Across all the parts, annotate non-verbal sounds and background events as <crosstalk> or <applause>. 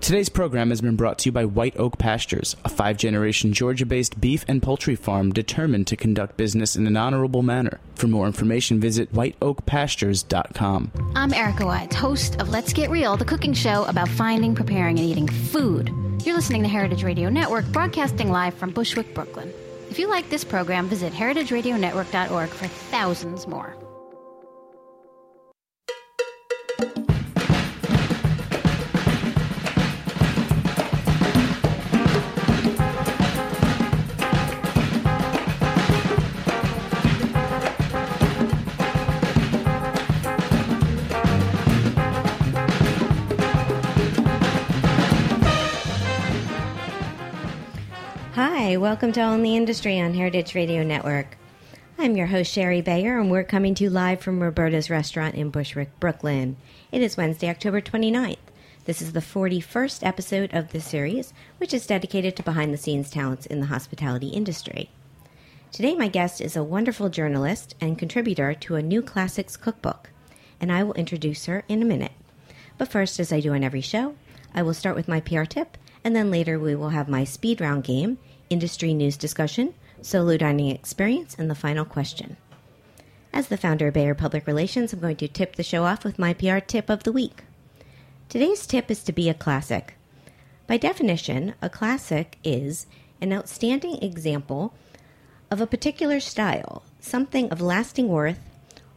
Today's program has been brought to you by White Oak Pastures, a five generation Georgia based beef and poultry farm determined to conduct business in an honorable manner. For more information, visit whiteoakpastures.com. I'm Erica Wides, host of Let's Get Real, the cooking show about finding, preparing, and eating food. You're listening to Heritage Radio Network, broadcasting live from Bushwick, Brooklyn. If you like this program, visit heritageradionetwork.org for thousands more. Welcome to the Industry on Heritage Radio Network. I'm your host, Shari Bayer, and we're coming to you live from Roberta's Restaurant in Bushwick, Brooklyn. It is Wednesday, October 29th. This is the 41st episode of the series, which is dedicated to behind the scenes talents in the hospitality industry. Today, my guest is a wonderful journalist and contributor to a new classics cookbook, and I will introduce her in a minute. But first, as I do on every show, I will start with my PR tip, and then later we will have my speed round game, industry news discussion, solo dining experience, and the final question. As the founder of Bayer Public Relations, I'm going to tip the show off with my PR tip of the week. Today's tip is to be a classic. By definition, a classic is an outstanding example of a particular style, something of lasting worth,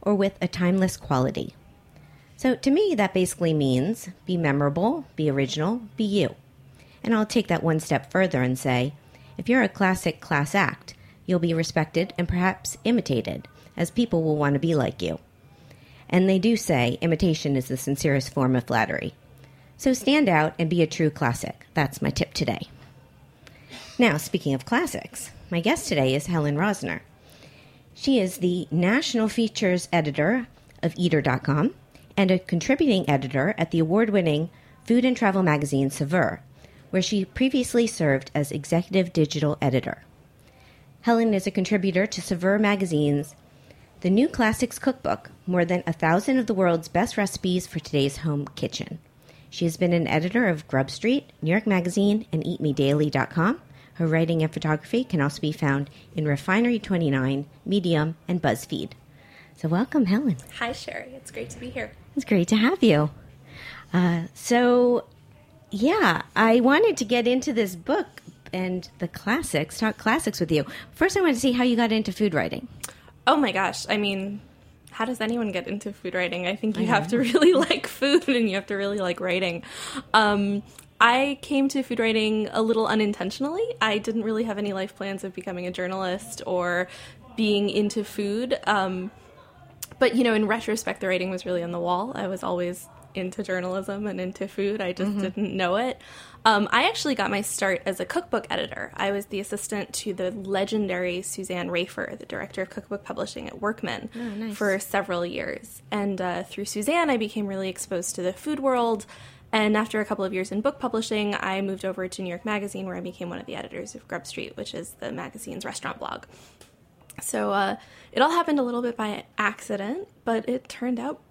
or with a timeless quality. So to me, that basically means be memorable, be original, be you. And I'll take that one step further and say if you're a classic class act, you'll be respected and perhaps imitated, as people will want to be like you. And they do say imitation is the sincerest form of flattery. So stand out and be a true classic. That's my tip today. Now, speaking of classics, my guest today is Helen Rosner. She is the national features editor of Eater.com and a contributing editor at the award winning food and travel magazine Saveur, where she previously served as executive digital editor. Helen is a contributor to Saveur magazine's The New Classics Cookbook, more than a thousand of the world's best recipes for today's home kitchen. She has been an editor of Grub Street, New York Magazine, and EatMeDaily.com. Her writing and photography can also be found in Refinery 29, Medium, and BuzzFeed. So, welcome, Helen. Hi, Shari. It's great to be here. It's great to have you. Uh, so, yeah, I wanted to get into this book and the classics, talk classics with you. First, I want to see how you got into food writing. Oh my gosh. I mean, how does anyone get into food writing? I think you have to really <laughs> like food and you have to really like writing. Um, I came to food writing a little unintentionally. I didn't really have any life plans of becoming a journalist or being into food. Um, but, you know, in retrospect, the writing was really on the wall. I was always into journalism and into food. I just didn't know it. Um, I actually got my start as a cookbook editor. I was the assistant to the legendary Suzanne Rafer, the director of cookbook publishing at Workman, for several years. And uh, through Suzanne, I became really exposed to the food world. And after a couple of years in book publishing, I moved over to New York Magazine, where I became one of the editors of Grub Street, which is the magazine's restaurant blog. So uh, it all happened a little bit by accident, but it turned out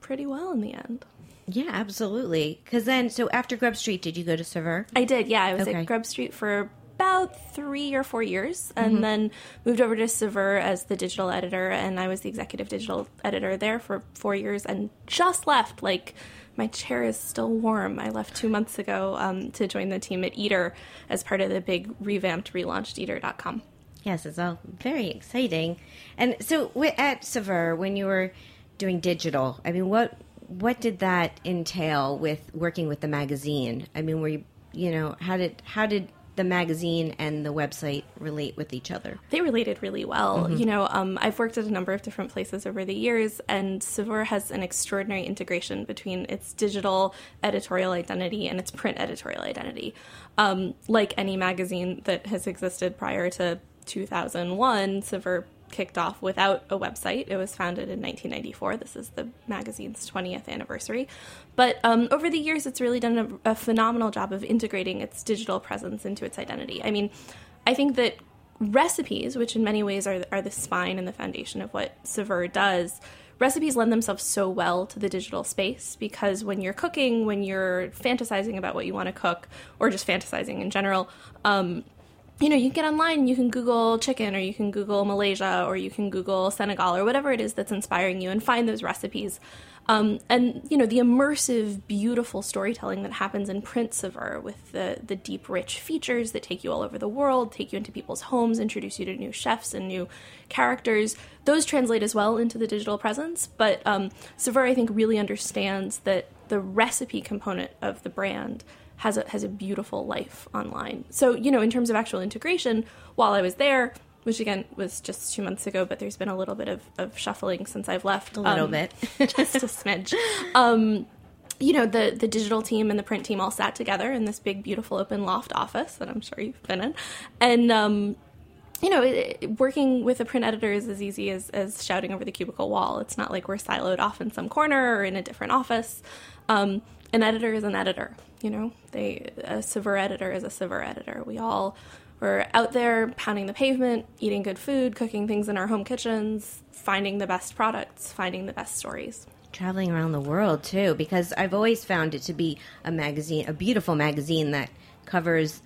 pretty well in the end. Yeah, absolutely. Because then, so after Grub Street, did you go to Saveur? I did, yeah. I was Okay. at Grub Street for about three or four years, and mm-hmm. then moved over to Saveur as the digital editor, and I was the executive digital editor there for four years, and just left like my chair is still warm. I left two months ago um, to join the team at Eater as part of the big revamped, relaunched Eater.com. Yes, it's all very exciting. And so at Saveur, when you were doing digital, I mean, what what did that entail with working with the magazine? I mean, were you, you know, how did how did the magazine and the website relate with each other? They related really well. Mm-hmm. You know, um, I've worked at a number of different places over the years, and Saveur has an extraordinary integration between its digital editorial identity and its print editorial identity. Um, like any magazine that has existed prior to 2001, Saveur kicked off without a website. It was founded in 1994. This is the magazine's 20th anniversary. But um, over the years, it's really done a, a, phenomenal job of integrating its digital presence into its identity. I mean, I think that recipes, which in many ways are, are the spine and the foundation of what Saveur does, recipes lend themselves so well to the digital space because when you're cooking, when you're fantasizing about what you want to cook, or just fantasizing in general, um, you know, you can get online you can Google chicken or you can Google Malaysia or you can Google Senegal or whatever it is that's inspiring you and find those recipes. Um, and, you know, the immersive, beautiful storytelling that happens in print Saveur with the, the deep, rich features that take you all over the world, take you into people's homes, introduce you to new chefs and new characters, those translate as well into the digital presence. But um, Saveur, I think, really understands that the recipe component of the brand has a has a beautiful life online. So, you know, in terms of actual integration, while I was there, which again was just two months ago, but there's been a little bit of, of shuffling since I've left. A little um, bit. <laughs> <laughs> just a smidge. Um, you know, the, the digital team and the print team all sat together in this big, beautiful open loft office that I'm sure you've been in. And, um, you know, it, it, working with a print editor is as easy as, as shouting over the cubicle wall. It's not like we're siloed off in some corner or in a different office. Um, an editor is an editor. You know, they a Saveur editor is a Saveur editor. We all were out there pounding the pavement, eating good food, cooking things in our home kitchens, finding the best products, finding the best stories. Traveling around the world too, because I've always found it to be a magazine, a beautiful magazine that covers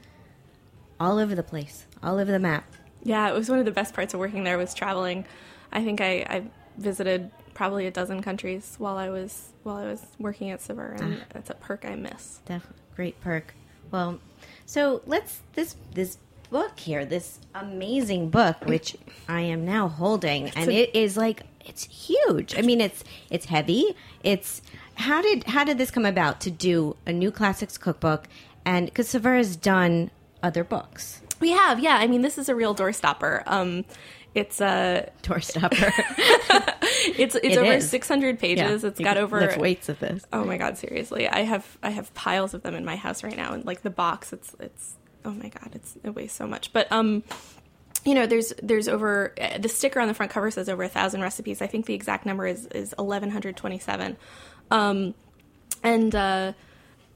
all over the place, all over the map. Yeah, it was one of the best parts of working there was traveling. I think I, I visited probably a dozen countries while I was while I was working at Saveur, and ah. that's a perk I miss. Definitely, great perk. Well, so let's this this book here, this amazing book, which I am now holding, and a, it is like it's huge. I mean, it's it's heavy. It's how did how did this come about to do a new classics cookbook? And because Saveur has done other books, we have, yeah. I mean, this is a real doorstopper. Um, it's a doorstopper. <laughs> it's it's it over is. 600 pages. Yeah, it's got over lift weights of this. Oh my god, seriously. I have I have piles of them in my house right now and like the box it's it's oh my god, it's it weighs so much. But um you know, there's there's over the sticker on the front cover says over a thousand recipes. I think the exact number is is 1127. Um and uh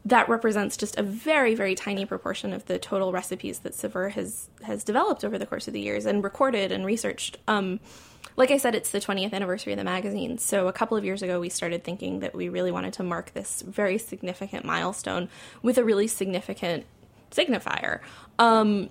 that represents just a very very tiny proportion of the total recipes that Saveur has has developed over the course of the years and recorded and researched. Um, like I said, it's the 20th anniversary of the magazine. So a couple of years ago, we started thinking that we really wanted to mark this very significant milestone with a really significant signifier. Um,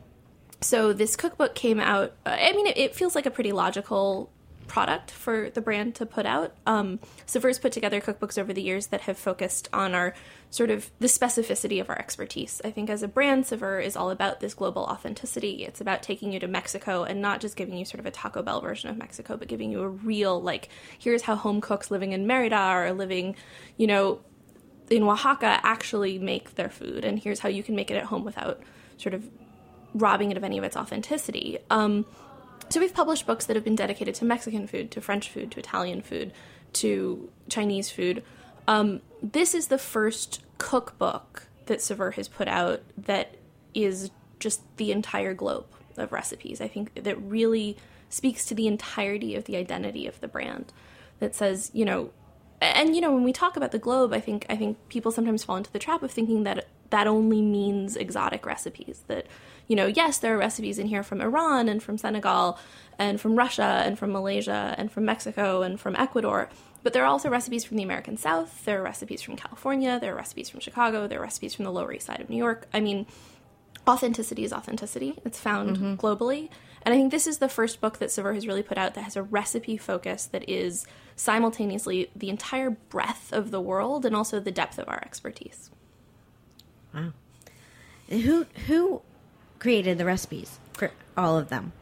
so this cookbook came out. I mean, it, it feels like a pretty logical product for the brand to put out. Um, Saveur's put together cookbooks over the years that have focused on our sort of the specificity of our expertise. I think as a brand, Saveur is all about this global authenticity. It's about taking you to Mexico and not just giving you sort of a Taco Bell version of Mexico, but giving you a real, like, here's how home cooks living in Merida or living, you know, in Oaxaca actually make their food, and here's how you can make it at home without sort of robbing it of any of its authenticity. Um, so we've published books that have been dedicated to Mexican food, to French food, to Italian food, to Chinese food. Um, this is the first cookbook that Saveur has put out that is just the entire globe of recipes. I think that really speaks to the entirety of the identity of the brand. That says, you know, and you know, when we talk about the globe, I think I think people sometimes fall into the trap of thinking that that only means exotic recipes. That you know, yes, there are recipes in here from Iran and from Senegal and from Russia and from Malaysia and from Mexico and from Ecuador. But there are also recipes from the American South. There are recipes from California. There are recipes from Chicago. There are recipes from the Lower East Side of New York. I mean, authenticity is authenticity. It's found Mm-hmm. globally. And I think this is the first book that Saveur has really put out that has a recipe focus that is simultaneously the entire breadth of the world and also the depth of our expertise. Who who created the recipes for all of them?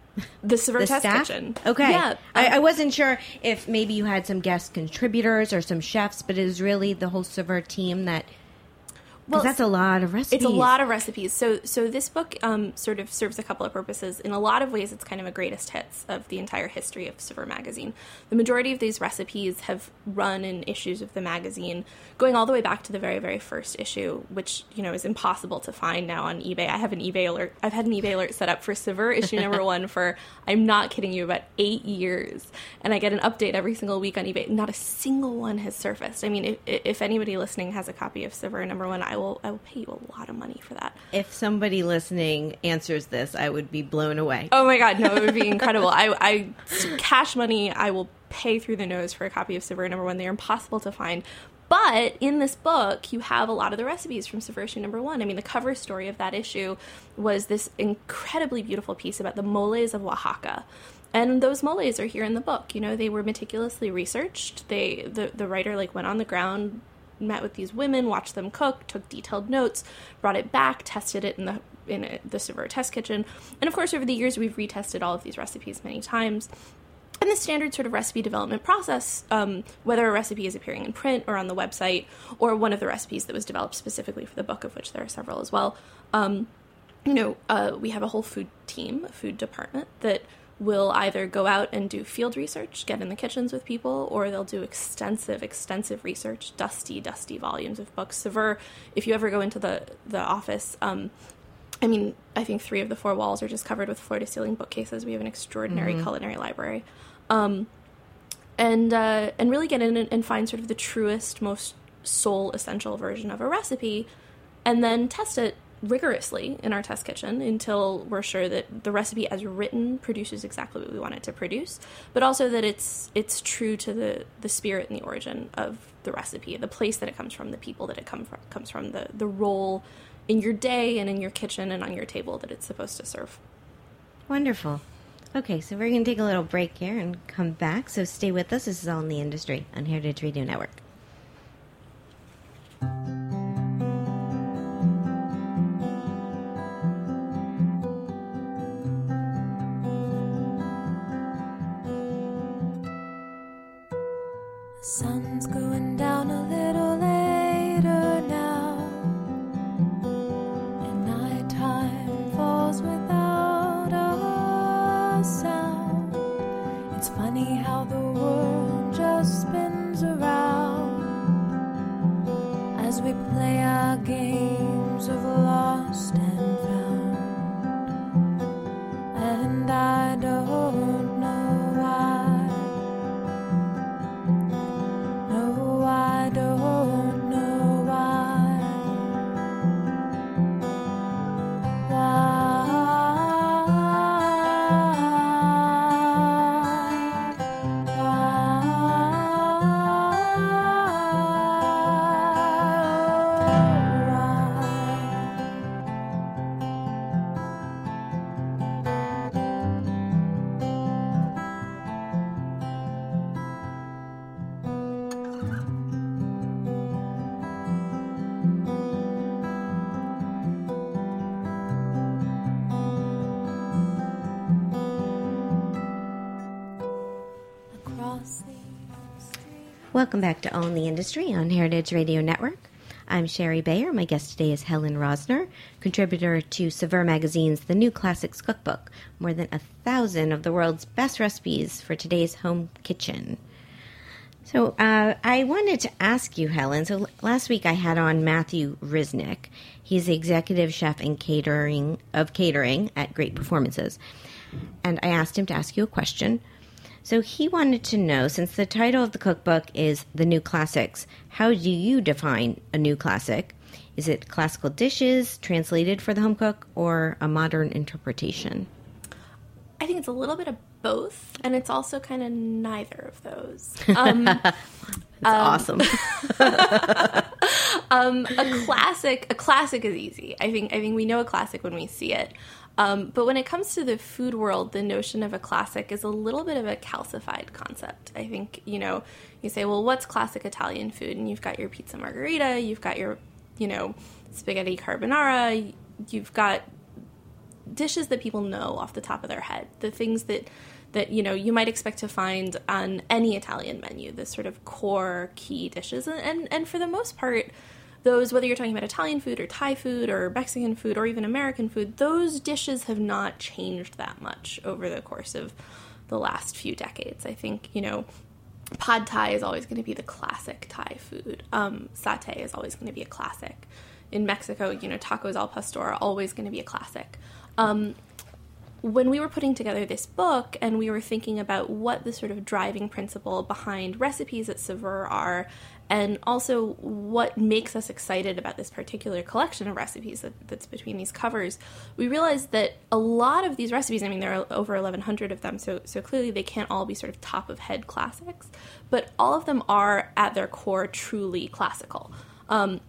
The The Test staff. Kitchen. Okay. Yeah. I, um, I wasn't sure if maybe you had some guest contributors or some chefs, but it is really the whole Saveur team that. Well, that's a lot of recipes. It's a lot of recipes. So, so this book um, sort of serves a couple of purposes. In a lot of ways, it's kind of a greatest hits of the entire history of Saveur magazine. The majority of these recipes have run in issues of the magazine, going all the way back to the very, very first issue, which you know is impossible to find now on eBay. I have an eBay alert. I've had an eBay alert set up for Saveur issue number <laughs> one for I'm not kidding you about eight years, and I get an update every single week on eBay. Not a single one has surfaced. I mean, if, if anybody listening has a copy of Saveur number one, I will I will pay you a lot of money for that. If somebody listening answers this, I would be blown away. Oh my god, no, it would be <laughs> incredible. I, I cash money. I will pay through the nose for a copy of Saveur number one. They are impossible to find. But in this book, you have a lot of the recipes from issue number one. I mean, the cover story of that issue was this incredibly beautiful piece about the moles of Oaxaca. And those moles are here in the book. You know, they were meticulously researched. They the, the writer like went on the ground, met with these women, watched them cook, took detailed notes, brought it back, tested it in the in a, the Saveur test kitchen. And of course, over the years, we've retested all of these recipes many times. And the standard sort of recipe development process, um, whether a recipe is appearing in print or on the website, or one of the recipes that was developed specifically for the book, of which there are several as well, um, you know, uh, we have a whole food team, a food department that will either go out and do field research, get in the kitchens with people, or they'll do extensive, extensive research, dusty, dusty volumes of books. Saveur, if you ever go into the the office, um, I mean, I think three of the four walls are just covered with floor to ceiling bookcases. We have an extraordinary culinary library. Um, and uh, and really get in and, and find sort of the truest, most soul essential version of a recipe, and then test it rigorously in our test kitchen until we're sure that the recipe as written produces exactly what we want it to produce, but also that it's it's true to the the spirit and the origin of the recipe, the place that it comes from, the people that it come from, comes from, the the role in your day and in your kitchen and on your table that it's supposed to serve. Wonderful. Okay, so we're going to take a little break here and come back. So stay with us. This is All in the Industry on Heritage Radio Network. Sun's going down a little Welcome back to Own the Industry on Heritage Radio Network. I'm Shari Bayer. My guest today is Helen Rosner, contributor to Saveur Magazine's The New Classics Cookbook, more than a thousand of the world's best recipes for today's home kitchen. So uh, I wanted to ask you, Helen. So last week I had on Matthew Risnick. He's the executive chef and catering of catering at Great Performances, and I asked him to ask you a question. So he wanted to know, since the title of the cookbook is The New Classics, how do you define a new classic? Is it classical dishes translated for the home cook or a modern interpretation? I think it's a little bit of both, and it's also kind of neither of those. <laughs> Um, That's awesome. <laughs> Um, a classic, a classic is easy. I think. I think we know a classic when we see it. Um, but when it comes to the food world, the notion of a classic is a little bit of a calcified concept. I think you know, you say, well, what's classic Italian food? And you've got your pizza margherita, you've got your, you know, spaghetti carbonara, you've got dishes that people know off the top of their head, the things that that you know you might expect to find on any Italian menu, the sort of core key dishes, and and, and for the most part those, whether you're talking about Italian food or Thai food or Mexican food or even American food, those dishes have not changed that much over the course of the last few decades. I think, you know, pad thai is always going to be the classic Thai food. Um, satay is always going to be a classic. In Mexico, you know, tacos al pastor are always going to be a classic. Um, when we were putting together this book and we were thinking about what the sort of driving principle behind recipes at Saveur are, and also what makes us excited about this particular collection of recipes that, that's between these covers, we realized that a lot of these recipes, I mean, there are over 1,100 of them, so, so clearly they can't all be sort of top of head classics, but all of them are at their core truly classical. Um,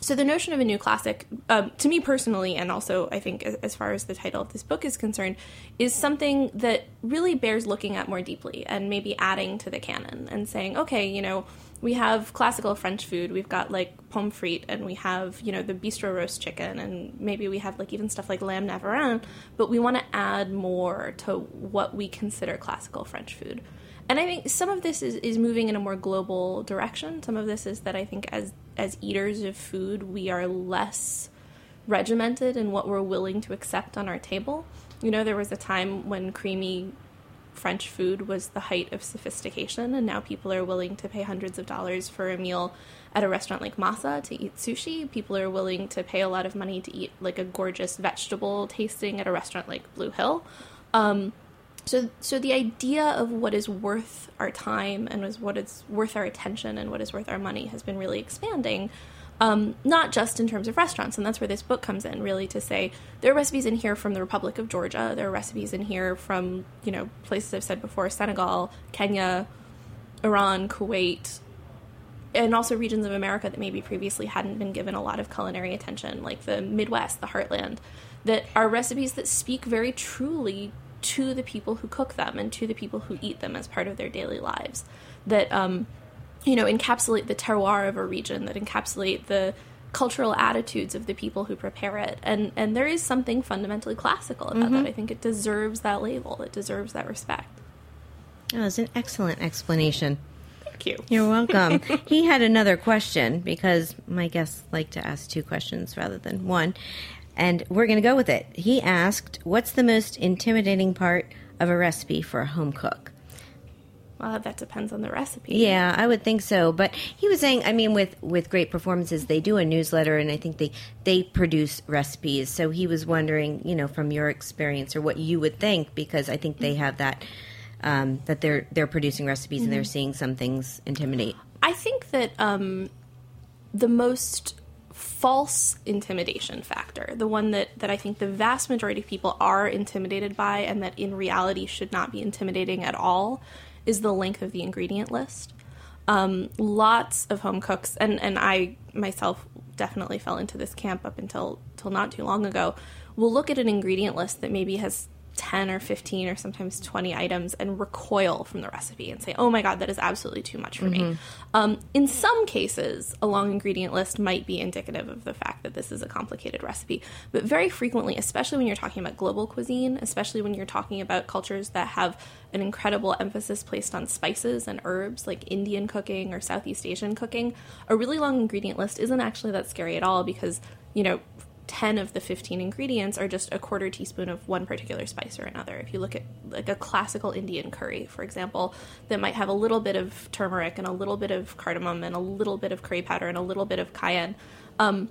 so the notion of a new classic um, to me personally and also i think as, as, far as the title of this book is concerned is something that really bears looking at more deeply and maybe adding to the canon and saying okay you know we have classical french food we've got like pomme frite and we have you know the bistro roast chicken and maybe we have like even stuff like lamb navarin but we want to add more to what we consider classical french food and I think some of this is, is moving in a more global direction. Some of this is that I think as as eaters of food, we are less regimented in what we're willing to accept on our table. You know, there was a time when creamy French food was the height of sophistication, and now people are willing to pay hundreds of dollars for a meal at a restaurant like Masa to eat sushi. People are willing to pay a lot of money to eat like a gorgeous vegetable tasting at a restaurant like Blue Hill. Um, so, so the idea of what is worth our time and what is worth our attention and what is worth our money has been really expanding. Um, not just in terms of restaurants, and that's where this book comes in, really, to say there are recipes in here from the Republic of Georgia, there are recipes in here from, you know, places I've said before Senegal, Kenya, Iran, Kuwait, and also regions of America that maybe previously hadn't been given a lot of culinary attention, like the Midwest, the Heartland, that are recipes that speak very truly to the people who cook them and to the people who eat them as part of their daily lives. That um, you know encapsulate the terroir of a region that encapsulate the cultural attitudes of the people who prepare it and and there is something fundamentally classical about mm-hmm. that i think it deserves that label it deserves that respect that was an excellent explanation Thank you. You're welcome. <laughs> he had another question because my guests like to ask two questions rather than one and we're going to go with it. He asked, What's the most intimidating part of a recipe for a home cook? Well, that depends on the recipe. Yeah, I would think so. But he was saying, I mean, with with great performances, they do a newsletter, and I think they they produce recipes. So he was wondering, you know, from your experience or what you would think, because I think they have that um, that they're they're producing recipes mm-hmm. and they're mm-hmm. seeing some things intimidate. I think that um, the most false intimidation factor, the one that, that I think the vast majority of people are intimidated by and that in reality should not be intimidating at all, is the length of the ingredient list. Um, lots of home cooks, and, and I myself definitely fell into this camp up until, until not too long ago, will look at an ingredient list that maybe has 10 or 15 or sometimes 20 items and recoil from the recipe and say, oh my God, that is absolutely too much for mm-hmm. me. Um, in some cases, a long ingredient list might be indicative of the fact that this is a complicated recipe. But very frequently, especially when you're talking about global cuisine, especially when you're talking about cultures that have an incredible emphasis placed on spices and herbs like Indian cooking or Southeast Asian cooking, a really long ingredient list isn't actually that scary at all because, you know, 10 of the 15 ingredients are just a quarter teaspoon of one particular spice or another. If you look at like a classical Indian curry, for example, that might have a little bit of turmeric and a little bit of cardamom and a little bit of curry powder and a little bit of cayenne, um,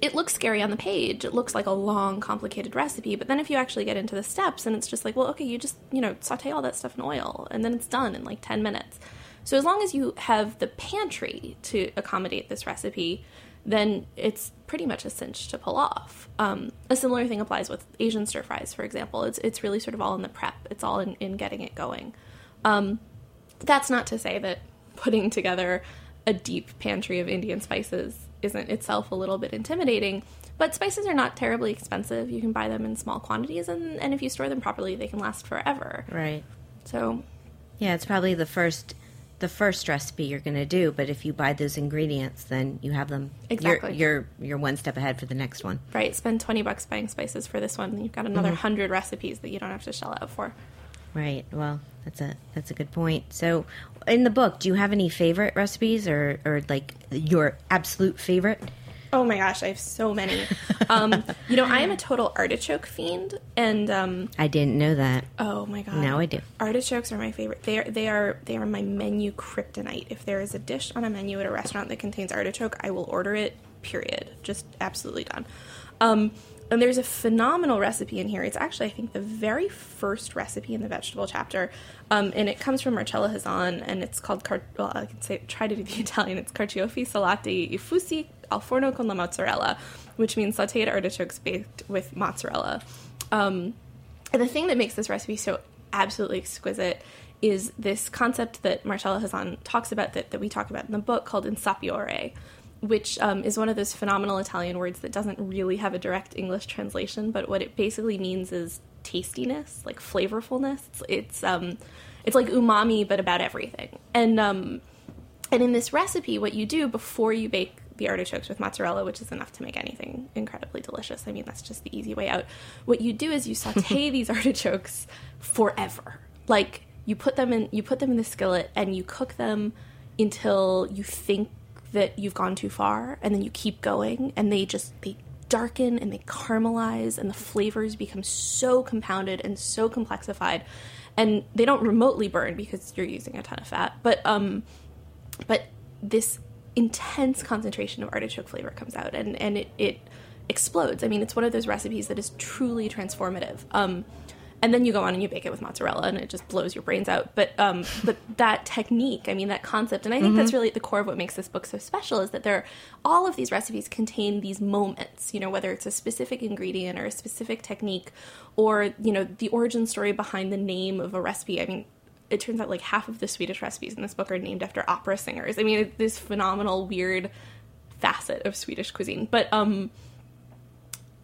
it looks scary on the page. It looks like a long, complicated recipe. But then if you actually get into the steps and it's just like, well, okay, you just, you know, saute all that stuff in oil and then it's done in like 10 minutes. So as long as you have the pantry to accommodate this recipe, then it's pretty much a cinch to pull off. Um, a similar thing applies with Asian stir fries, for example. It's it's really sort of all in the prep. It's all in, in getting it going. Um, that's not to say that putting together a deep pantry of Indian spices isn't itself a little bit intimidating. But spices are not terribly expensive. You can buy them in small quantities, and, and if you store them properly, they can last forever. Right. So, Yeah, it's probably the first the first recipe you're going to do, but if you buy those ingredients, then you have them. Exactly. You're you're, you're one step ahead for the next one. right, spend 20 bucks buying spices for this one, and you've got another mm-hmm. 100 recipes that you don't have to shell out for. Right. Well, that's a that's a good point. So, in the book, do you have any favorite recipes or or like your absolute favorite? Oh my gosh, I have so many. um, you know, I am a total artichoke fiend, and um, I didn't know that. oh my god, Now I do. Artichokes are my favorite. They are they are they are my menu kryptonite. If there is a dish on a menu at a restaurant that contains artichoke, I will order it. Period. Just absolutely done. Um, and there's a phenomenal recipe in here. It's actually I think the very first recipe in the vegetable chapter, um, and it comes from Marcella Hazan, and it's called car- well I can say try to do the <laughs> Italian. It's carciofi salati e fusi al forno con la mozzarella, which means sautéed artichokes baked with mozzarella. Um, and the thing that makes this recipe so absolutely exquisite is this concept that Marcella Hazan talks about that, that we talk about in the book called insaporire, which um, is one of those phenomenal Italian words that doesn't really have a direct English translation, but what it basically means is tastiness, like flavorfulness. It's it's, um, it's like umami, but about everything. And um, and in this recipe, what you do before you bake the artichokes with mozzarella, which is enough to make anything incredibly delicious. I mean, that's just the easy way out. What you do is you saute <laughs> these artichokes forever. Like you put them in you put them in the skillet and you cook them until you think that you've gone too far and then you keep going and they just they darken and they caramelize and the flavors become so compounded and so complexified and they don't remotely burn because you're using a ton of fat but um but this intense concentration of artichoke flavor comes out and, and it, it explodes. I mean, it's one of those recipes that is truly transformative. Um, and then you go on and you bake it with mozzarella and it just blows your brains out. But um, but that technique, I mean, that concept, and I think that's really at the core of what makes this book so special is that there, all of these recipes contain these moments. You know, whether it's a specific ingredient or a specific technique, or you know, the origin story behind the name of a recipe. I mean, it turns out like half of the Swedish recipes in this book are named after opera singers. I mean, this phenomenal, weird facet of Swedish cuisine. But um,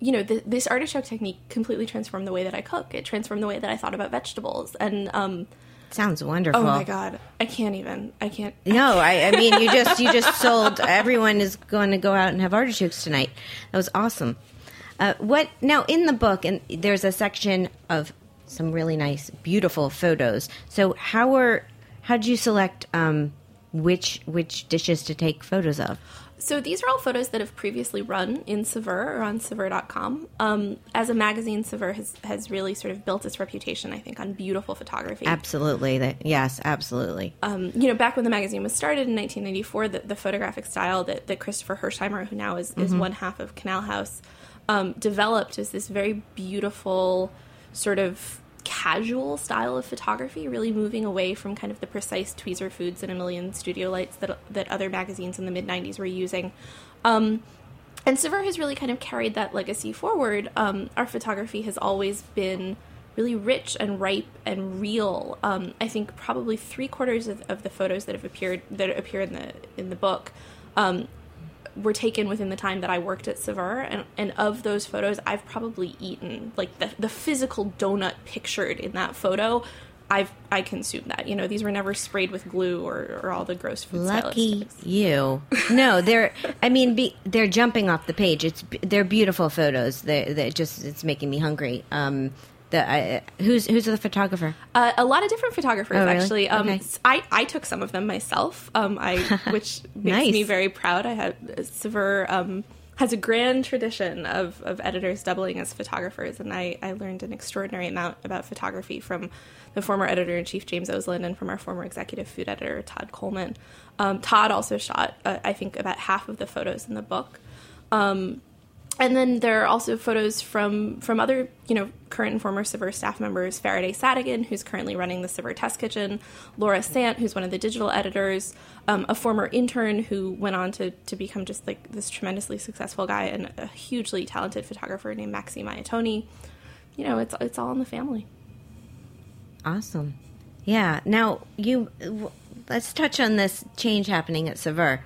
you know, th- this artichoke technique completely transformed the way that I cook. It transformed the way that I thought about vegetables. And um, Sounds wonderful. oh my god, I can't even. I can't. No, I, I mean you just you just sold. Everyone is going to go out and have artichokes tonight. That was awesome. Uh, what now in the book? And there's a section of some really nice, beautiful photos. So how were how did you select um, which which dishes to take photos of? So these are all photos that have previously run in Saveur or on Saveur.com. Um, as a magazine, Saveur has, has really sort of built its reputation, I think, on beautiful photography. Absolutely, that yes, absolutely. um, you know, back when the magazine was started in 1994, the, the photographic style that, that Christopher Hirsheimer, who now is, is one half of Canal House, um, developed is this very beautiful, sort of casual style of photography, really moving away from kind of the precise tweezer foods and a million studio lights that that other magazines in the mid 90s were using. Um, and Saveur has really kind of carried that legacy forward. Um, our photography has always been really rich and ripe and real. Um, I think probably three quarters of, of the photos that have appeared that appear in the in the book um, were taken within the time that I worked at Saveur, and, and of those photos, I've probably eaten like the the physical donut pictured in that photo. I've I consumed that. You know, these were never sprayed with glue or, or all the gross food Lucky you. No, they're. I mean, be, they're jumping off the page. It's they're beautiful photos. They they just it's making me hungry. Um, the uh, who's who's the photographer? Uh, a lot of different photographers, Oh, really? actually. Um, Okay. I, I took some of them myself, um, I <laughs> which makes Nice. me very proud. I had Saveur um, has a grand tradition of, of editors doubling as photographers, and I, I learned an extraordinary amount about photography from the former editor in chief James Oseland and from our former executive food editor Todd Coleman. Um, Todd also shot, uh, I think, about half of the photos in the book. Um, and then there are also photos from from other you know current and former Saveur staff members Farideh Sadeghin who's currently running the Saveur Test Kitchen Laura Sant who's one of the digital editors um, a former intern who went on to, to become just like this tremendously successful guy and a hugely talented photographer named Maxi Maiatoni you know it's it's all in the family Awesome. Yeah. Now you let's touch on this change happening at Saveur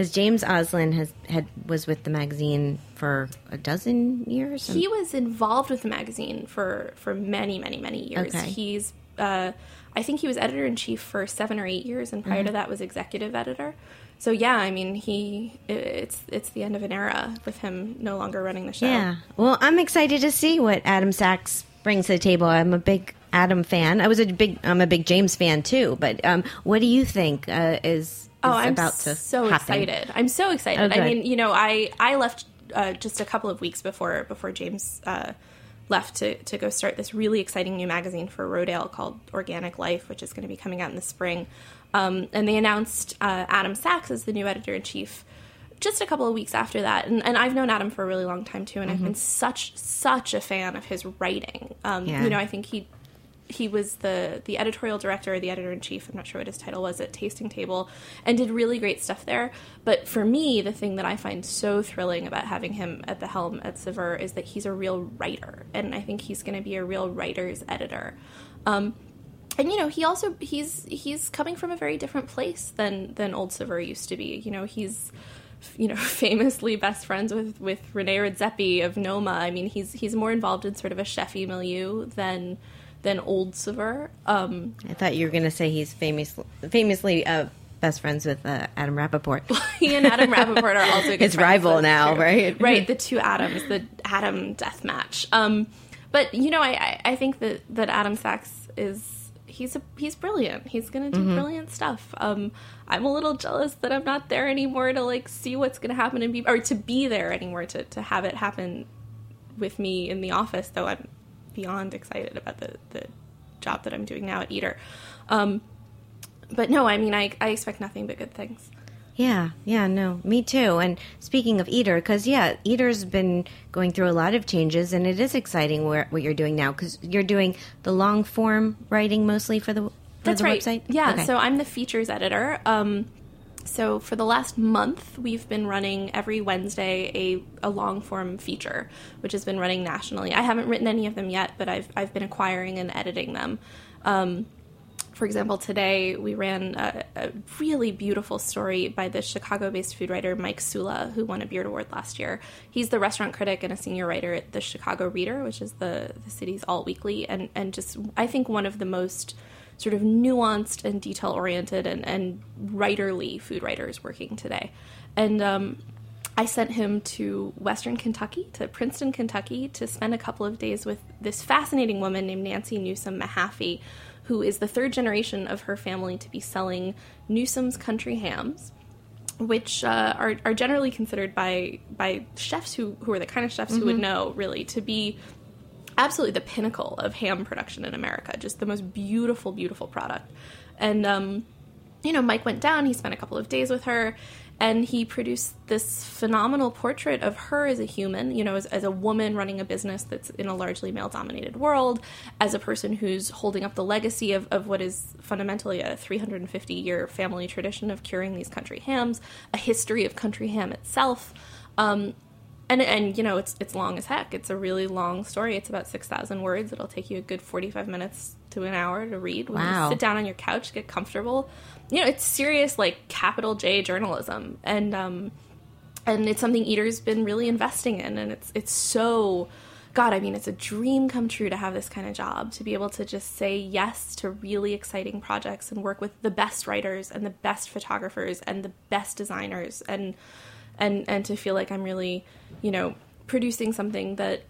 because James Oseland has had was with the magazine for a dozen years. He was involved with the magazine for for many, many, many years. Okay. He's, uh, I think he was editor in chief for seven or eight years, and prior Mm-hmm. to that was executive editor. So yeah, I mean, he it's it's the end of an era with him no longer running the show. Yeah. Well, I'm excited to see what Adam Sachs brings to the table. I'm a big Adam fan. I was a big I'm a big James fan too. But um, what do you think uh, is, is Oh, I'm about to so happen? excited! I'm so excited. Oh, I mean, you know, I I left uh, just a couple of weeks before before James uh, left to to go start this really exciting new magazine for Rodale called Organic Life, which is going to be coming out in the spring. Um, and they announced uh, Adam Sachs as the new editor in chief just a couple of weeks after that. And, and I've known Adam for a really long time too, and I've been such such a fan of his writing. Um, Yeah. You know, I think he he was the the editorial director or the editor in chief i'm not sure what his title was at tasting table and did really great stuff there. But for me the thing that i find so thrilling about having him at the helm at Saveur is that he's a real writer and i think he's going to be a real writer's editor. Um, and you know he also he's he's coming from a very different place than than old Saveur used to be. You know he's you know <laughs> famously best friends with with Rene Redzepi of Noma. I mean, he's he's more involved in sort of a chefy milieu than than old Saveur. Um, I thought you were going to say he's famous, famously uh, best friends with uh, Adam Rappaport. <laughs> he and Adam Rappaport are also <laughs> good His rival that's now, true. right? Right, the two Adams, the Adam death match. Um, but you know, I, I think that that Adam Sachs is he's a he's brilliant. He's going to Mm-hmm. do brilliant stuff. Um, I'm a little jealous that I'm not there anymore to like see what's going to happen and be or to be there anymore to to have it happen with me in the office. Though I'm beyond excited about the the job that I'm doing now at Eater. Um, but no, I mean, I I expect nothing but good things. Yeah, yeah, no, me too. And speaking of Eater, because yeah, Eater's been going through a lot of changes, and it is exciting where, what you're doing now because you're doing the long form writing mostly for the for That's the right. website. Yeah. Okay. So I'm the features editor. Um, so for the last month, we've been running every Wednesday a, a long form feature, which has been running nationally. I haven't written any of them yet, but I've I've been acquiring and editing them. Um, for example, today we ran a, a really beautiful story by the Chicago based food writer Mike Sula, who won a Beard Award last year. He's the restaurant critic and a senior writer at the Chicago Reader, which is the, the city's all weekly, and, and just, I think, one of the most sort of nuanced and detail oriented and, and writerly food writers working today. And um, I sent him to Western Kentucky, to Princeton, Kentucky, to spend a couple of days with this fascinating woman named Nancy Newsom Mahaffey, who is the third generation of her family to be selling Newsom's country hams, which uh, are, are generally considered by by chefs who, who are the kind of chefs who would know really to be absolutely the pinnacle of ham production in America. Just the most beautiful, beautiful product. And um, you know, Mike went down. He spent a couple of days with her, and he produced this phenomenal portrait of her as a human. You know, as, as a woman running a business that's in a largely male-dominated world, as a person who's holding up the legacy of, of what is fundamentally a 350-year family tradition of curing these country hams, a history of country ham itself. Um, and and you know it's it's long as heck. It's a really long story. It's about six thousand words. It'll take you a good forty five minutes to an hour to read. When Wow. you sit down on your couch, get comfortable. You know, it's serious like capital J journalism, and um, and it's something Eater's been really investing in, and it's it's so. God, I mean, it's a dream come true to have this kind of job, to be able to just say yes to really exciting projects and work with the best writers and the best photographers and the best designers and and and to feel like I'm really, you know, producing something that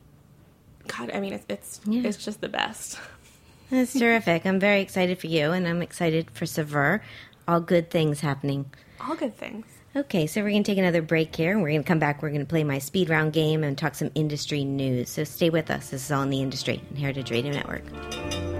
God, I mean, it's it's, it's just the best. <laughs> That's terrific. I'm very excited for you, and I'm excited for Saveur. All good things happening. All good things. Okay, so we're going to take another break here, and we're going to come back. We're going to play my speed round game and talk some industry news. So stay with us. This is all in the industry Heritage Radio Network.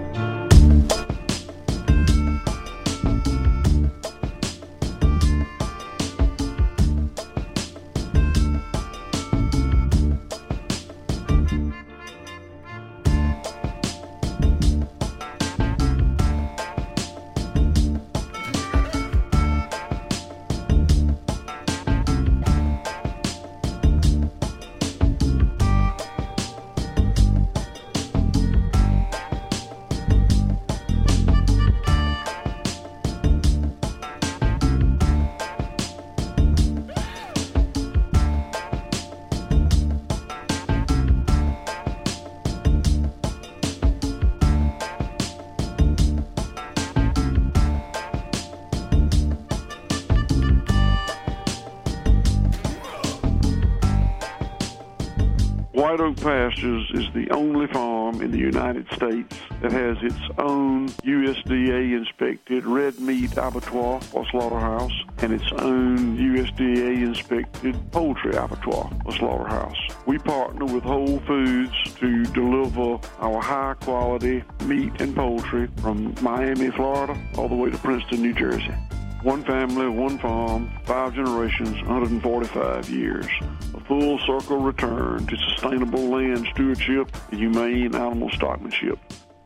White Oak Pastures is the only farm in the United States that has its own USDA inspected red meat abattoir or slaughterhouse and its own USDA inspected poultry abattoir or slaughterhouse. We partner with Whole Foods to deliver our high quality meat and poultry from Miami, Florida, all the way to Princeton, New Jersey. One family, one farm, five generations, 145 years. A full circle return to sustainable land stewardship and humane animal stockmanship.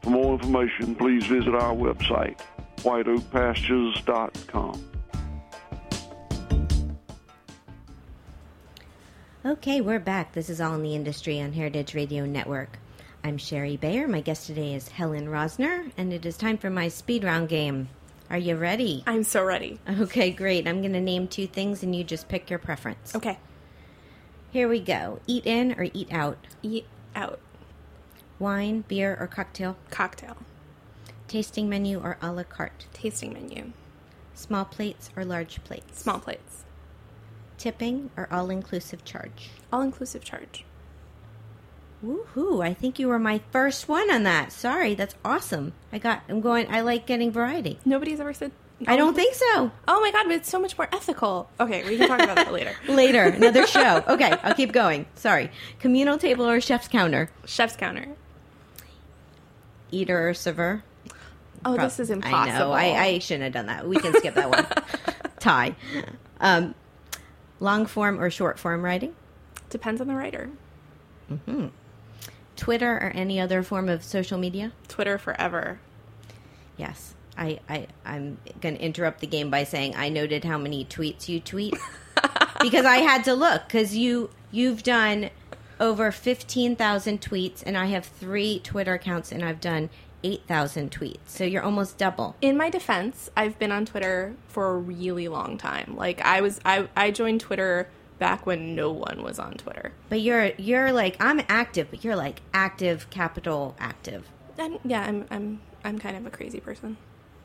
For more information, please visit our website, whiteoakpastures.com. Okay, we're back. This is All in the Industry on Heritage Radio Network. I'm Shari Bayer. My guest today is Helen Rosner, and it is time for my speed round game. Are you ready? I'm so ready. Okay, great. I'm going to name two things, and you just pick your preference. Okay. Here we go. Eat in or eat out? Eat out. Wine, beer, or cocktail? Cocktail. Tasting menu or a la carte? Tasting menu. Small plates or large plates? Small plates. Tipping or all inclusive charge? All inclusive charge. Woohoo! I think you were my first one on that. Sorry, that's awesome. I got. I'm going. I like getting variety. Nobody's ever said. I don't think so. Oh my god, but it's so much more ethical. Okay, we can talk about that later. <laughs> Later, another show. Okay, I'll keep going. Sorry. Communal table or chef's counter? Chef's counter. Eater or server? Oh, Prob- this is impossible. I know. I, I shouldn't have done that. We can skip that one. <laughs> Tie. Um, long form or short form writing? depends on the writer. Twitter or any other form of social media? Twitter forever. Yes. I, I, I'm going to interrupt the game by saying I noted how many tweets you tweet <laughs> because I had to look because you, you've done over 15,000 tweets and I have three Twitter accounts and I've done 8,000 tweets. So you're almost double. In my defense, I've been on Twitter for a really long time. Like I was I I joined Twitter back when no one was on Twitter. But you're, you're like, I'm active, but you're like active, capital active. And yeah, I'm I'm I'm kind of a crazy person.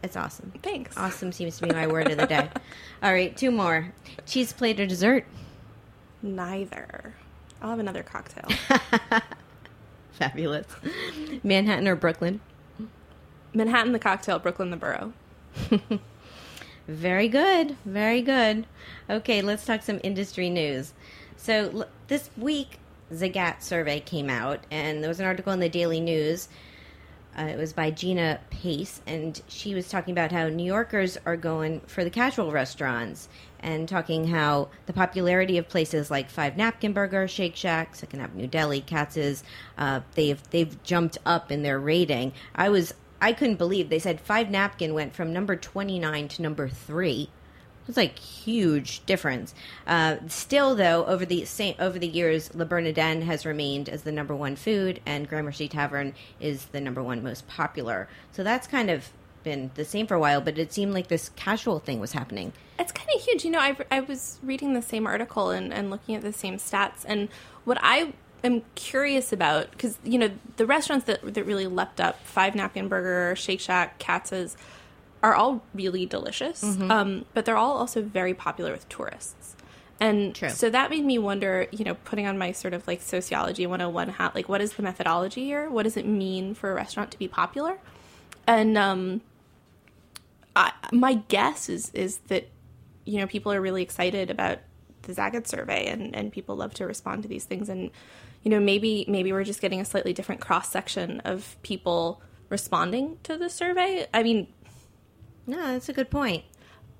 It's awesome. Thanks. Awesome seems to be my word of the day. <laughs> All right, two more. Cheese plate or dessert? Neither. I'll have another cocktail. <laughs> Fabulous. Manhattan or Brooklyn? Manhattan the cocktail, Brooklyn the borough. <laughs> Very good. Very good. Okay, let's talk some industry news. So, l- this week, Zagat survey came out, and there was an article in the Daily News. Uh, it was by Gina Pace, and she was talking about how New Yorkers are going for the casual restaurants and talking how the popularity of places like Five Napkin Burger, Shake Shack, Second Avenue Deli, Katz's, uh, they've they've jumped up in their rating. I was I couldn't believe they said Five Napkin went from number twenty nine to number three. It's like huge difference. Uh, still, though, over the same over the years, Le Bernardin has remained as the number one food, and Gramercy Tavern is the number one most popular. So that's kind of been the same for a while. But it seemed like this casual thing was happening. It's kind of huge. You know, I, I was reading the same article and, and looking at the same stats. And what I am curious about, because, you know, the restaurants that, that really leapt up, Five Napkin Burger, Shake Shack, Katz's, are all really delicious. Um, but they're all also very popular with tourists. And True. so that made me wonder, you know, putting on my sort of like sociology 101 hat, like what is the methodology here? What does it mean for a restaurant to be popular? And um, I, my guess is is that you know people are really excited about the Zagat survey and and people love to respond to these things and you know maybe maybe we're just getting a slightly different cross section of people responding to the survey. I mean, No, that's a good point.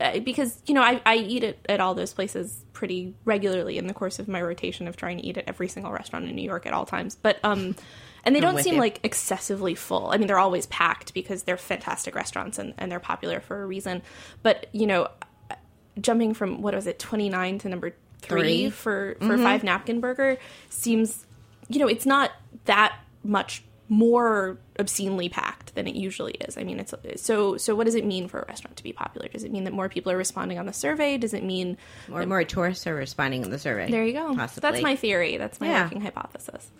uh, because you know I, I eat it at all those places pretty regularly in the course of my rotation of trying to eat at every single restaurant in New York at all times. But um, and they don't seem you. like excessively full. I mean, they're always packed because they're fantastic restaurants and, and they're popular for a reason. But you know, jumping from what was it twenty nine to number three, Three. Mm-hmm. for for five napkin burger seems you know it's not that much more obscenely packed than it usually is. I mean, it's so so. What does it mean for a restaurant to be popular? Does it mean that more people are responding on the survey? Does it mean Or more tourists are responding in the survey. there you go? Possibly. That's my theory. That's my Yeah. working hypothesis.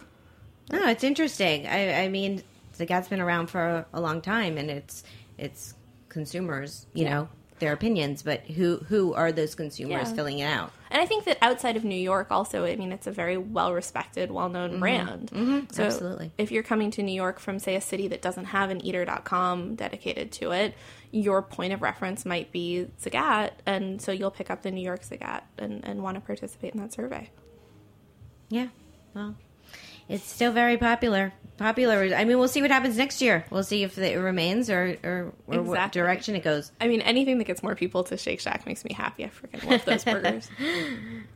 No, it's interesting. I, I mean, the Gat's been around for a, a long time, and it's it's consumers, you know. Their opinions, but who who are those consumers Yeah. filling it out? And I think that outside of New York, also, I mean, it's a very well respected, well known mm-hmm. brand. Mm-hmm. So Absolutely. if you're coming to New York from, say, a city that doesn't have an eater.com dedicated to it, your point of reference might be Zagat. And so you'll pick up the New York Zagat and, and want to participate in that survey. Yeah. Well, it's still very popular. Popular. I mean, we'll see what happens next year. We'll see if it remains or or, or what direction it goes. I mean, anything that gets more people to Shake Shack makes me happy. I freaking love those burgers. Yeah. <laughs>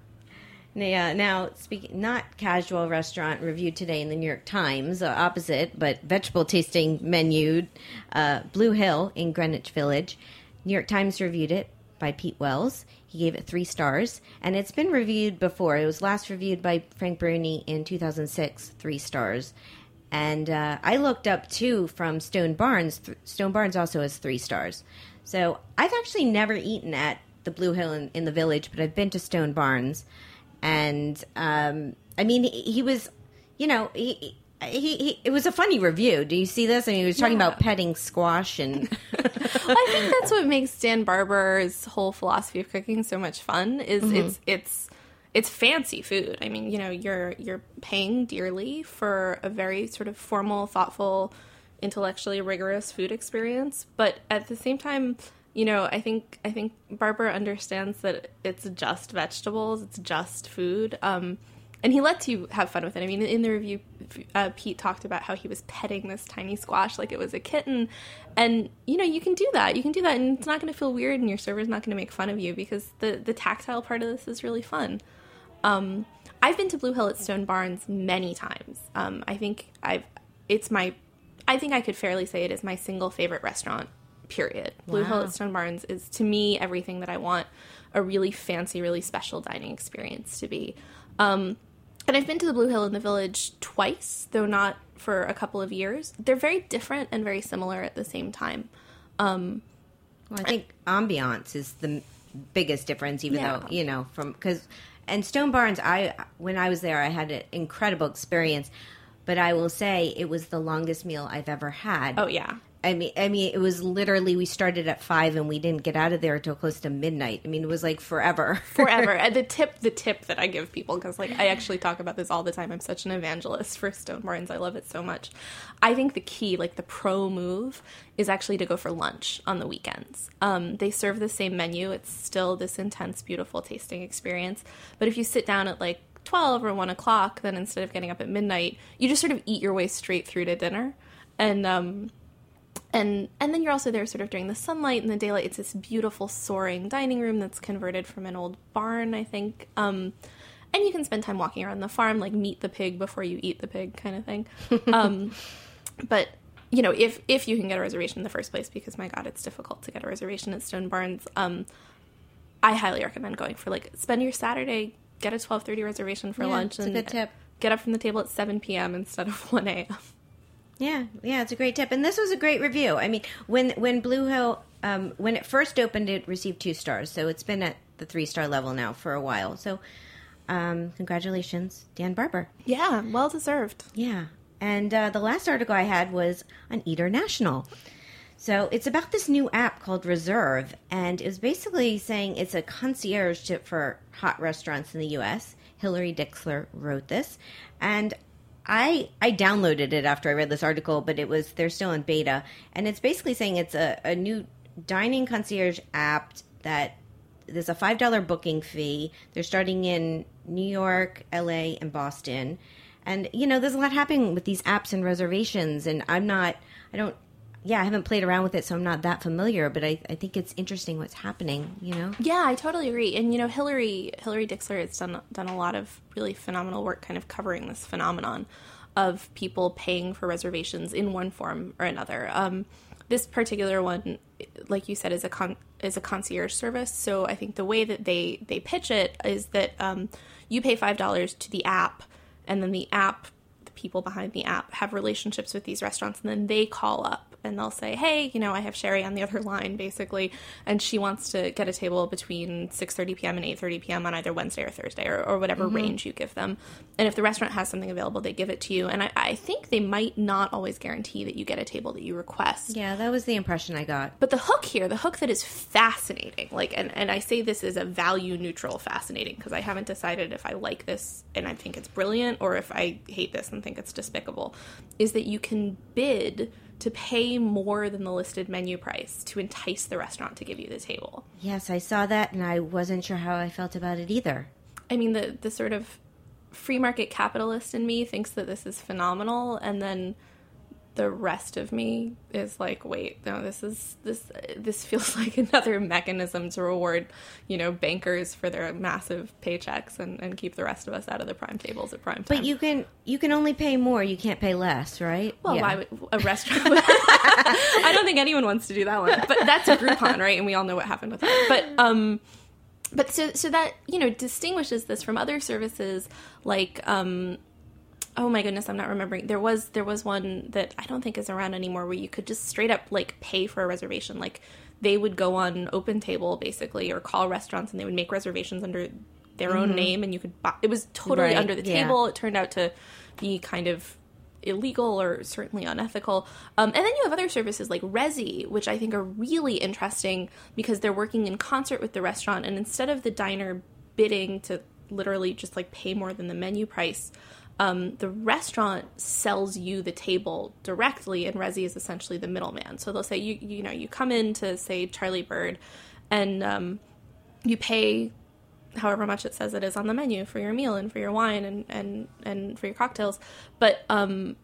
Now, speaking not casual restaurant reviewed today in the New York Times, uh, opposite, but vegetable tasting menu, uh, Blue Hill in Greenwich Village. New York Times reviewed it by Pete Wells. He gave it three stars, and it's been reviewed before. It was last reviewed by Frank Bruni in 2006, three stars. And uh, I looked up too from Stone Barns. Th- Stone Barns also has three stars. So I've actually never eaten at the Blue Hill in, in the village, but I've been to Stone Barns. And um, I mean, he, he was, you know, he, he, he, it was a funny review. Do you see this? I mean, he was talking Yeah. about petting squash and <laughs> I think that's what makes Dan Barber's whole philosophy of cooking so much fun. Is it's it's it's fancy food. I mean, you know, you're you're paying dearly for a very sort of formal, thoughtful, intellectually rigorous food experience, but at the same time, you know, I think I think Barber understands that it's just vegetables, it's just food. Um and he lets you have fun with it. I mean, in the review, uh, Pete talked about how he was petting this tiny squash like it was a kitten, and you know you can do that. You can do that, and it's not going to feel weird, and your server's not going to make fun of you because the the tactile part of this is really fun. Um, I've been to Blue Hill at Stone Barns many times. Um, I think I've it's my I think I could fairly say it is my single favorite restaurant. Period. Blue Hill at Stone Barns is to me everything that I want a really fancy, really special dining experience to be. Um, and I've been to the Blue Hill in the Village twice, though not for a couple of years. They're very different and very similar at the same time. Um, Well, I think ambiance is the biggest difference, even Yeah. though you know from because and Stone Barns. I when I was there, I had an incredible experience, but I will say it was the longest meal I've ever had. oh yeah, I mean, I mean, it was literally we started at five and we didn't get out of there until close to midnight. I mean, it was like forever. <laughs> forever. and the tip, the tip that I give people, because like I actually talk about this all the time. I'm such an evangelist for Stone Barns. I love it so much. I think the key, like the pro move, is actually to go for lunch on the weekends. Um, they serve the same menu. It's still this intense, beautiful tasting experience. But if you sit down at like 12 or 1 o'clock, then instead of getting up at midnight, you just sort of eat your way straight through to dinner. And um, and and then you're also there sort of during the sunlight and the daylight. It's this beautiful soaring dining room that's converted from an old barn i think. Um and you can spend time walking around the farm like meet the pig before you eat the pig kind of thing. <laughs> Um but you know if if you can get a reservation in the first place because my god it's difficult to get a reservation at stone barns um i highly recommend going for like spend your saturday get a 12.30 reservation for Yeah, lunch it's a good tip. get up from the table at 7 p.m instead of <laughs> 1 a.m Yeah, yeah, it's a great tip, and this was a great review. I mean, when when Blue Hill um, when it first opened, it received two stars, so it's been at the three star level now for a while. So, um, congratulations, Dan Barber. yeah well deserved Yeah, and uh, the last article I had was on Eater National. So it's about this new app called Reserve, and it's basically saying it's a concierge tip for hot restaurants in the U.S. Hillary Dixler wrote this, and I I downloaded it after I read this article, but it was they're still in beta, and it's basically saying it's a, a new dining concierge app that there's a five dollar booking fee. They're starting in New York, L.A., and Boston, and you know there's a lot happening with these apps and reservations. And I'm not, I don't, yeah, I haven't played around with it, so I'm not that familiar. But I, I think it's interesting what's happening. You know, Yeah, I totally agree. And you know, Hillary Hillary Dixler has done done a lot of really phenomenal work, kind of covering this phenomenon of people paying for reservations in one form or another. Um, this particular one, like you said, is a con- is a concierge service. So I think the way that they they pitch it is that um, you pay five dollars to the app, and then the app, the people behind the app, have relationships with these restaurants, and then they call up and they'll say, "Hey, you know, I have Shari on the other line, basically, and she wants to get a table between 6:30 p.m. and 8:30 p.m. on either Wednesday or Thursday, or, or whatever mm-hmm. range you give them. And if the restaurant has something available, they give it to you. And I, I think they might not always guarantee that you get a table that you request. Yeah, that was the impression I got. But the hook here, the hook that is fascinating, like, and, and I say this is a value neutral fascinating because I haven't decided if I like this and I think it's brilliant or if I hate this and think it's despicable, is that you can bid to pay more than the listed menu price to entice the restaurant to give you the table. Yes, I saw that and I wasn't sure how I felt about it either. I mean, the the sort of free market capitalist in me thinks that this is phenomenal, and then the rest of me is like, wait, no, this is this this feels <laughs> like another mechanism to reward, you know, bankers for their massive paychecks and, and keep the rest of us out of the prime tables at prime time. But you can you can only pay more, you can't pay less, right? Well, Yeah. why would a restaurant? <laughs> I don't think anyone wants to do that one. But that's a Groupon, right? And we all know what happened with that. But um, but so so that you know distinguishes this from other services like um. Oh my goodness, I'm not remembering. There was there was one that I don't think is around anymore where you could just straight up like pay for a reservation. Like they would go on Open Table basically or call restaurants and they would make reservations under their own name and you could buy it was totally Right, under the yeah. table. It turned out to be kind of illegal or certainly unethical. Um, and then you have other services like Resy, which I think are really interesting because they're working in concert with the restaurant. And instead of the diner bidding to literally just like pay more than the menu price, um, the restaurant sells you the table directly, and Resy is essentially the middleman. So they'll say you you know you come in to say Charlie Bird, and um, you pay however much it says it is on the menu for your meal and for your wine and and and for your cocktails but um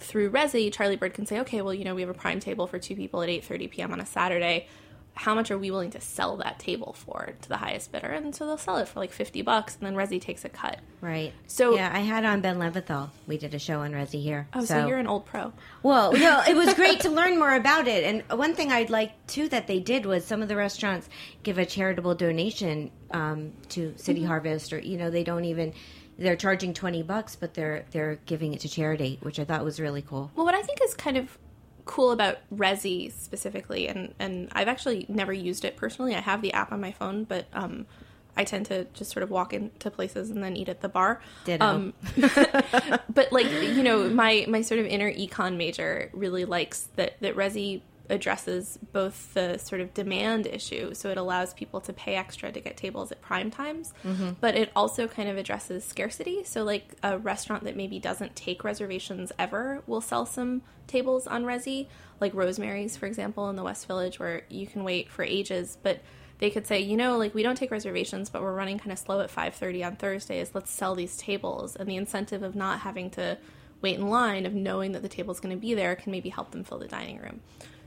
through Resy charlie bird can say okay well you know we have a prime table for two people at 8.30 p.m on a saturday how much are we willing to sell that table for to the highest bidder and so they'll sell it for like 50 bucks and then Resy takes a cut Right. So- yeah, I had on Ben Leventhal. We did a show on Resy here. oh so, you're an old pro Well, no, it was great to <laughs> learn more about it. And one thing I'd like too that they did was some of the restaurants give a charitable donation um, to City Mm-hmm. Harvest, or you know, they don't even they're charging twenty bucks, but they're they're giving it to charity, which I thought was really cool. Well, what I think is kind of cool about Resy specifically, and and I've actually never used it personally. I have the app on my phone, but um, I tend to just sort of walk into places and then eat at the bar. Ditto. Um, <laughs> but like you know, my my sort of inner econ major really likes that that Resy addresses both the sort of demand issue, so it allows people to pay extra to get tables at prime times, mm-hmm. but it also kind of addresses scarcity. So like a restaurant that maybe doesn't take reservations ever will sell some tables on Resy, like Rosemary's, for example, in the West Village, where you can wait for ages, but they could say, you know, like we don't take reservations, but we're running kind of slow at 5:30 on Thursdays. Let's sell these tables, and the incentive of not having to wait in line, of knowing that the table's going to be there, can maybe help them fill the dining room.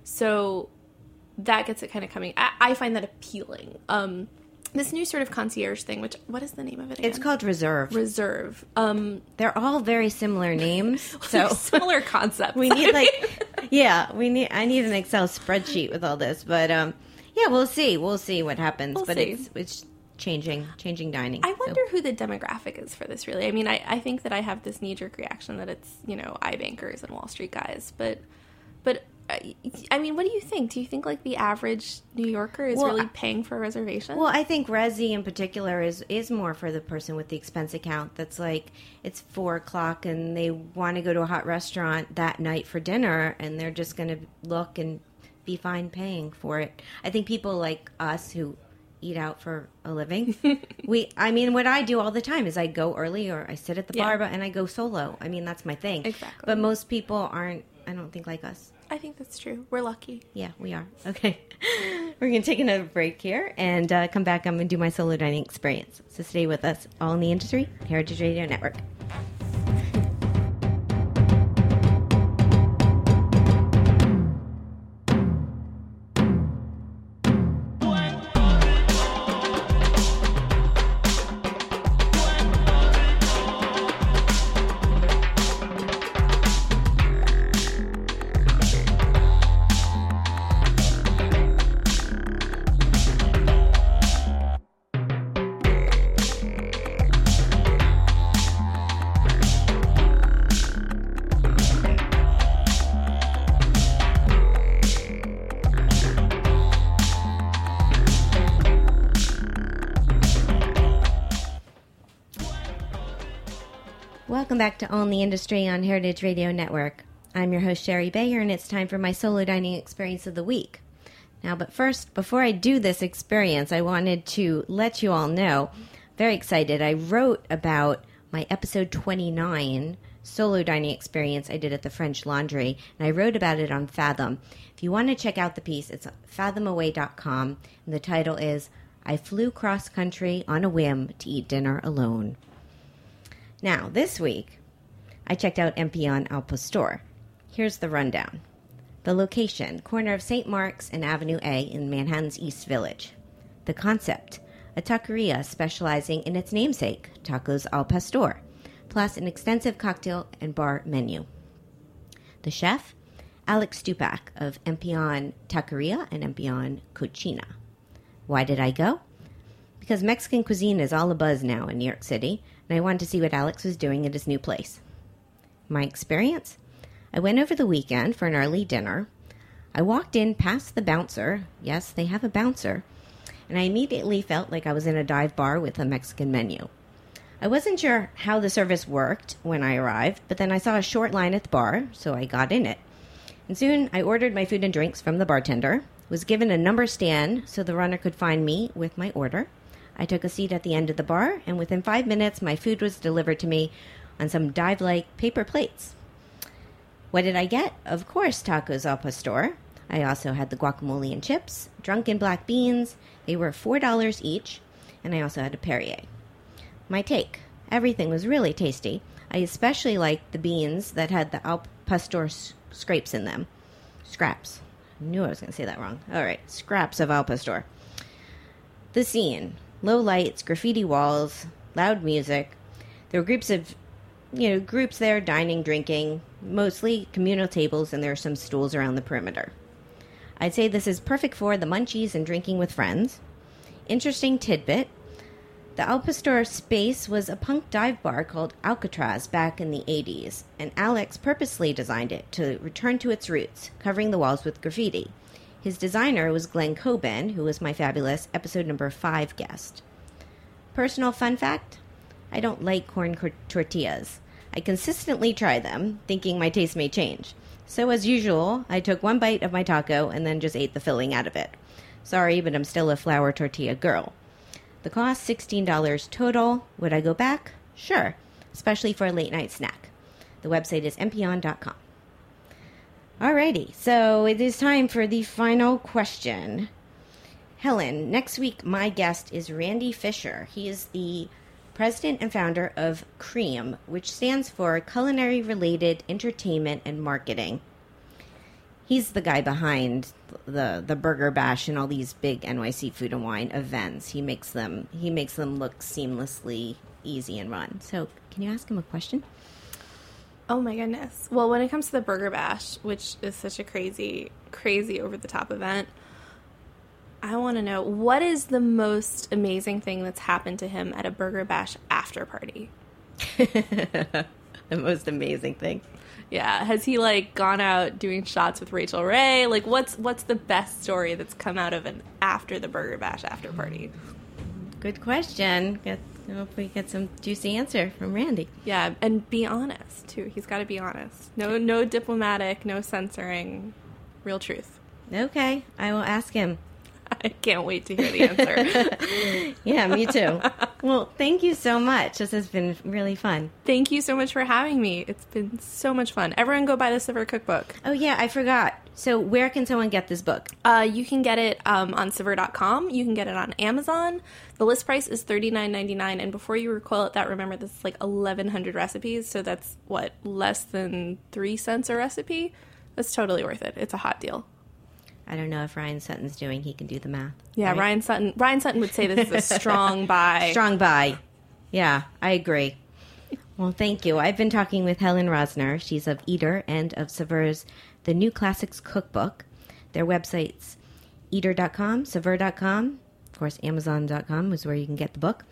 So that gets it kind of coming. I, I find that appealing. Um, this new sort of concierge thing, which what is the name of it? Again? It's called Reserve. Reserve. Um, They're all very similar names, <laughs> so <laughs> similar concept. <laughs> we need like yeah, we need I need an Excel spreadsheet with all this, but um, yeah, we'll see, we'll see what happens. We'll but see. it's it's changing, changing dining. I so. wonder who the demographic is for this. Really, I mean, I, I think that I have this knee jerk reaction that it's you know iBankers and Wall Street guys, but but I, I mean, what do you think? Do you think like the average New Yorker is Well, really paying for a reservation? Well, I think Resy in particular is is more for the person with the expense account. That's like it's four o'clock and they want to go to a hot restaurant that night for dinner, and they're just going to look and be fine paying for it. I think people like us who eat out for a living, <laughs> we. I mean, what I do all the time is I go early or I sit at the Yeah. bar, but and I go solo. I mean, that's my thing. Exactly. But most people aren't. I don't think like us. I think that's true. We're lucky. Yeah, we are. Okay. <laughs> We're going to take another break here and uh, come back. I'm going to do my solo dining experience. So stay with us, all in the industry, Heritage Radio Network. Welcome back to All in the Industry on Heritage Radio Network. I'm your host, Shari Bayer, and it's time for my solo dining experience of the week. Now, but first, before I do this experience, I wanted to let you all know, very excited, I wrote about my episode 29 solo dining experience I did at the French Laundry, and I wrote about it on Fathom. If you want to check out the piece, it's fathomaway.com, and the title is I Flew Cross Country on a Whim to Eat Dinner Alone. Now, this week, I checked out Empellón Al Pastor. Here's the rundown. The location, corner of St. Mark's and Avenue A in Manhattan's East Village. The concept, a taqueria specializing in its namesake, tacos al pastor, plus an extensive cocktail and bar menu. The chef, Alex Stupak of Empellón Taqueria and Empellón Cocina. Why did I go? Because Mexican cuisine is all abuzz now in New York City, and I wanted to see what Alex was doing at his new place. My experience? I went over the weekend for an early dinner. I walked in past the bouncer. Yes, they have a bouncer. And I immediately felt like I was in a dive bar with a Mexican menu. I wasn't sure how the service worked when I arrived, but then I saw a short line at the bar, so I got in it. And soon I ordered my food and drinks from the bartender, was given a number stand so the runner could find me with my order. I took a seat at the end of the bar, and within five minutes, my food was delivered to me on some dive like paper plates. What did I get? Of course, tacos al pastor. I also had the guacamole and chips, drunken black beans. They were $4 each, and I also had a Perrier. My take everything was really tasty. I especially liked the beans that had the al pastor scrapes in them. Scraps. I knew I was going to say that wrong. All right, scraps of al pastor. The scene low lights, graffiti walls, loud music. There were groups of, you know, groups there dining, drinking, mostly communal tables, and there are some stools around the perimeter. I'd say this is perfect for the munchies and drinking with friends. Interesting tidbit the Al Pastor space was a punk dive bar called Alcatraz back in the 80s, and Alex purposely designed it to return to its roots, covering the walls with graffiti. His designer was Glen Coben, who was my fabulous episode number 5 guest. Personal fun fact I don't like corn cor- tortillas. I consistently try them, thinking my taste may change. So, as usual, I took one bite of my taco and then just ate the filling out of it. Sorry, but I'm still a flour tortilla girl. The cost $16 total. Would I go back? Sure, especially for a late night snack. The website is empellon.com. Alrighty, so it is time for the final question. Helen, next week my guest is Randy Fisher. He is the president and founder of CREAM, which stands for Culinary Related Entertainment and Marketing. He's the guy behind the the Burger Bash and all these big NYC Food and Wine events. He makes them he makes them look seamlessly easy and run. So, can you ask him a question? Oh my goodness. Well, when it comes to the Burger Bash, which is such a crazy, crazy over the top event, I want to know what is the most amazing thing that's happened to him at a Burger Bash after party? <laughs> the most amazing thing. Yeah, has he like gone out doing shots with Rachael Ray? Like what's what's the best story that's come out of an after the Burger Bash after party? Good question. Get, hope we get some juicy answer from Randy. Yeah, and be honest too. He's got to be honest. No no diplomatic, no censoring. Real truth. Okay, I will ask him. <laughs> I can't wait to hear the answer. <laughs> Yeah, me too. <laughs> well, thank you so much. This has been really fun. Thank you so much for having me. It's been so much fun. Everyone go buy the Saveur Cookbook. Oh yeah, I forgot. So, where can someone get this book? Uh, you can get it um, on Saveur.com. You can get it on Amazon. The list price is thirty nine ninety nine. And before you recoil at that, remember this is like eleven hundred recipes. So that's what less than three cents a recipe. That's totally worth it. It's a hot deal. I don't know if Ryan Sutton's doing. He can do the math. Yeah, right? Ryan Sutton. Ryan Sutton would say this is a <laughs> strong buy. Strong buy. Yeah, I agree. Well, thank you. I've been talking with Helen Rosner. She's of Eater and of Saveur's The New Classics Cookbook. Their websites, eater.com, saveur.com, of course, amazon.com is where you can get the book.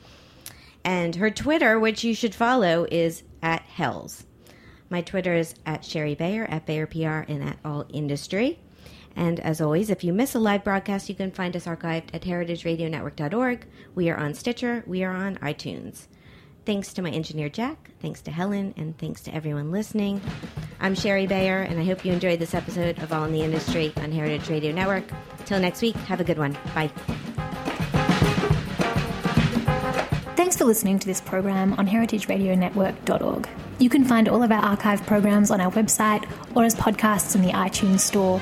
And her Twitter, which you should follow, is at Hells. My Twitter is at Shari Bayer, at Bayer PR, and at All Industry. And as always, if you miss a live broadcast, you can find us archived at heritageradionetwork.org. We are on Stitcher. We are on iTunes. Thanks to my engineer Jack, thanks to Helen, and thanks to everyone listening. I'm Shari Bayer, and I hope you enjoyed this episode of All in the Industry on Heritage Radio Network. Till next week, have a good one. Bye. Thanks for listening to this program on heritageradionetwork.org. You can find all of our archive programs on our website or as podcasts in the iTunes Store